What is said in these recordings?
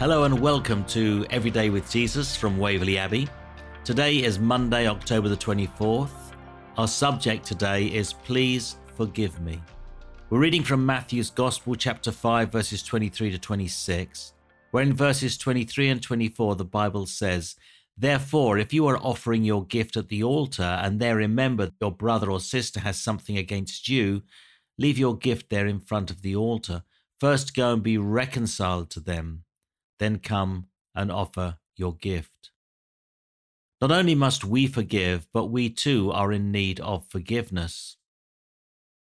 Hello and welcome to Everyday with Jesus from Waverley Abbey. Today is Monday, October the 24th. Our subject today is Please Forgive Me. We're reading from Matthew's Gospel, chapter 5, verses 23 to 26, where in verses 23 and 24 the Bible says, Therefore, if you are offering your gift at the altar and there remember that your brother or sister has something against you, leave your gift there in front of the altar. First go and be reconciled to them then come and offer your gift. Not only must we forgive, but we too are in need of forgiveness.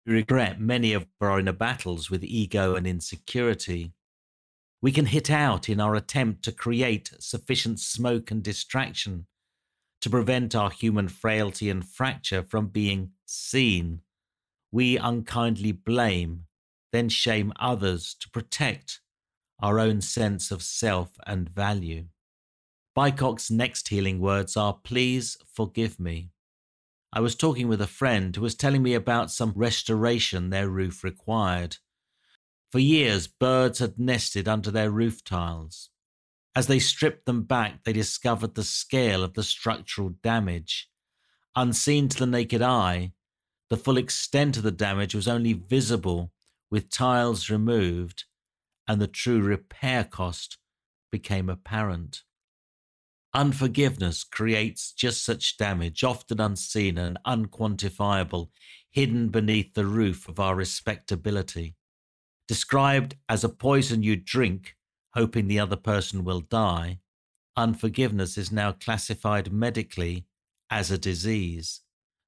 We regret many of our inner battles with ego and insecurity. We can hit out in our attempt to create sufficient smoke and distraction to prevent our human frailty and fracture from being seen. We unkindly blame, then shame others to protect our own sense of self and value. Bycock's next healing words are Please forgive me. I was talking with a friend who was telling me about some restoration their roof required. For years, birds had nested under their roof tiles. As they stripped them back, they discovered the scale of the structural damage. Unseen to the naked eye, the full extent of the damage was only visible with tiles removed and the true repair cost became apparent. Unforgiveness creates just such damage, often unseen and unquantifiable, hidden beneath the roof of our respectability. Described as a poison you drink, hoping the other person will die, unforgiveness is now classified medically as a disease.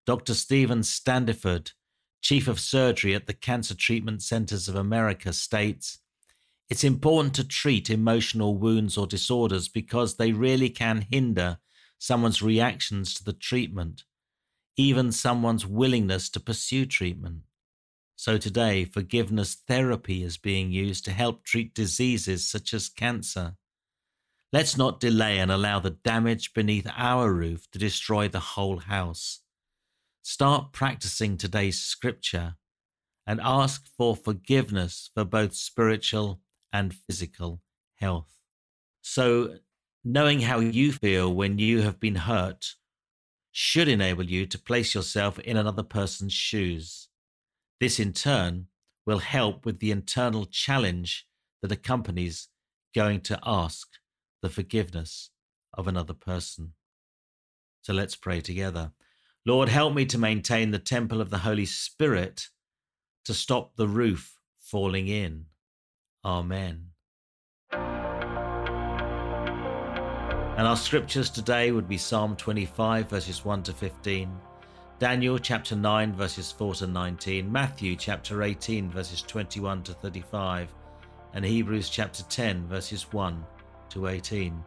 Dr. Steven Standiford, Chief of Surgery at the Cancer Treatment Centers of America, states it's important to treat emotional wounds or disorders because they really can hinder someone's reactions to the treatment, even someone's willingness to pursue treatment. So today, forgiveness therapy is being used to help treat diseases such as cancer. Let's not delay and allow the damage beneath our roof to destroy the whole house. Start practicing today's scripture and ask for forgiveness for both spiritual and physical health. So, knowing how you feel when you have been hurt should enable you to place yourself in another person's shoes. This, in turn, will help with the internal challenge that accompanies going to ask the forgiveness of another person. So let's pray together. Lord, help me to maintain the temple of the Holy Spirit to stop the roof falling in. Oh, Amen. And our scriptures today would be Psalm 25, verses 1 to 15, Daniel chapter 9, verses 4 to 19, Matthew chapter 18, verses 21 to 35, and Hebrews chapter 10, verses 1 to 18.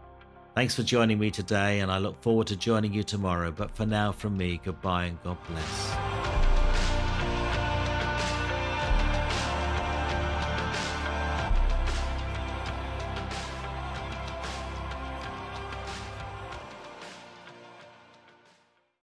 Thanks for joining me today, and I look forward to joining you tomorrow. But for now, from me, goodbye and God bless.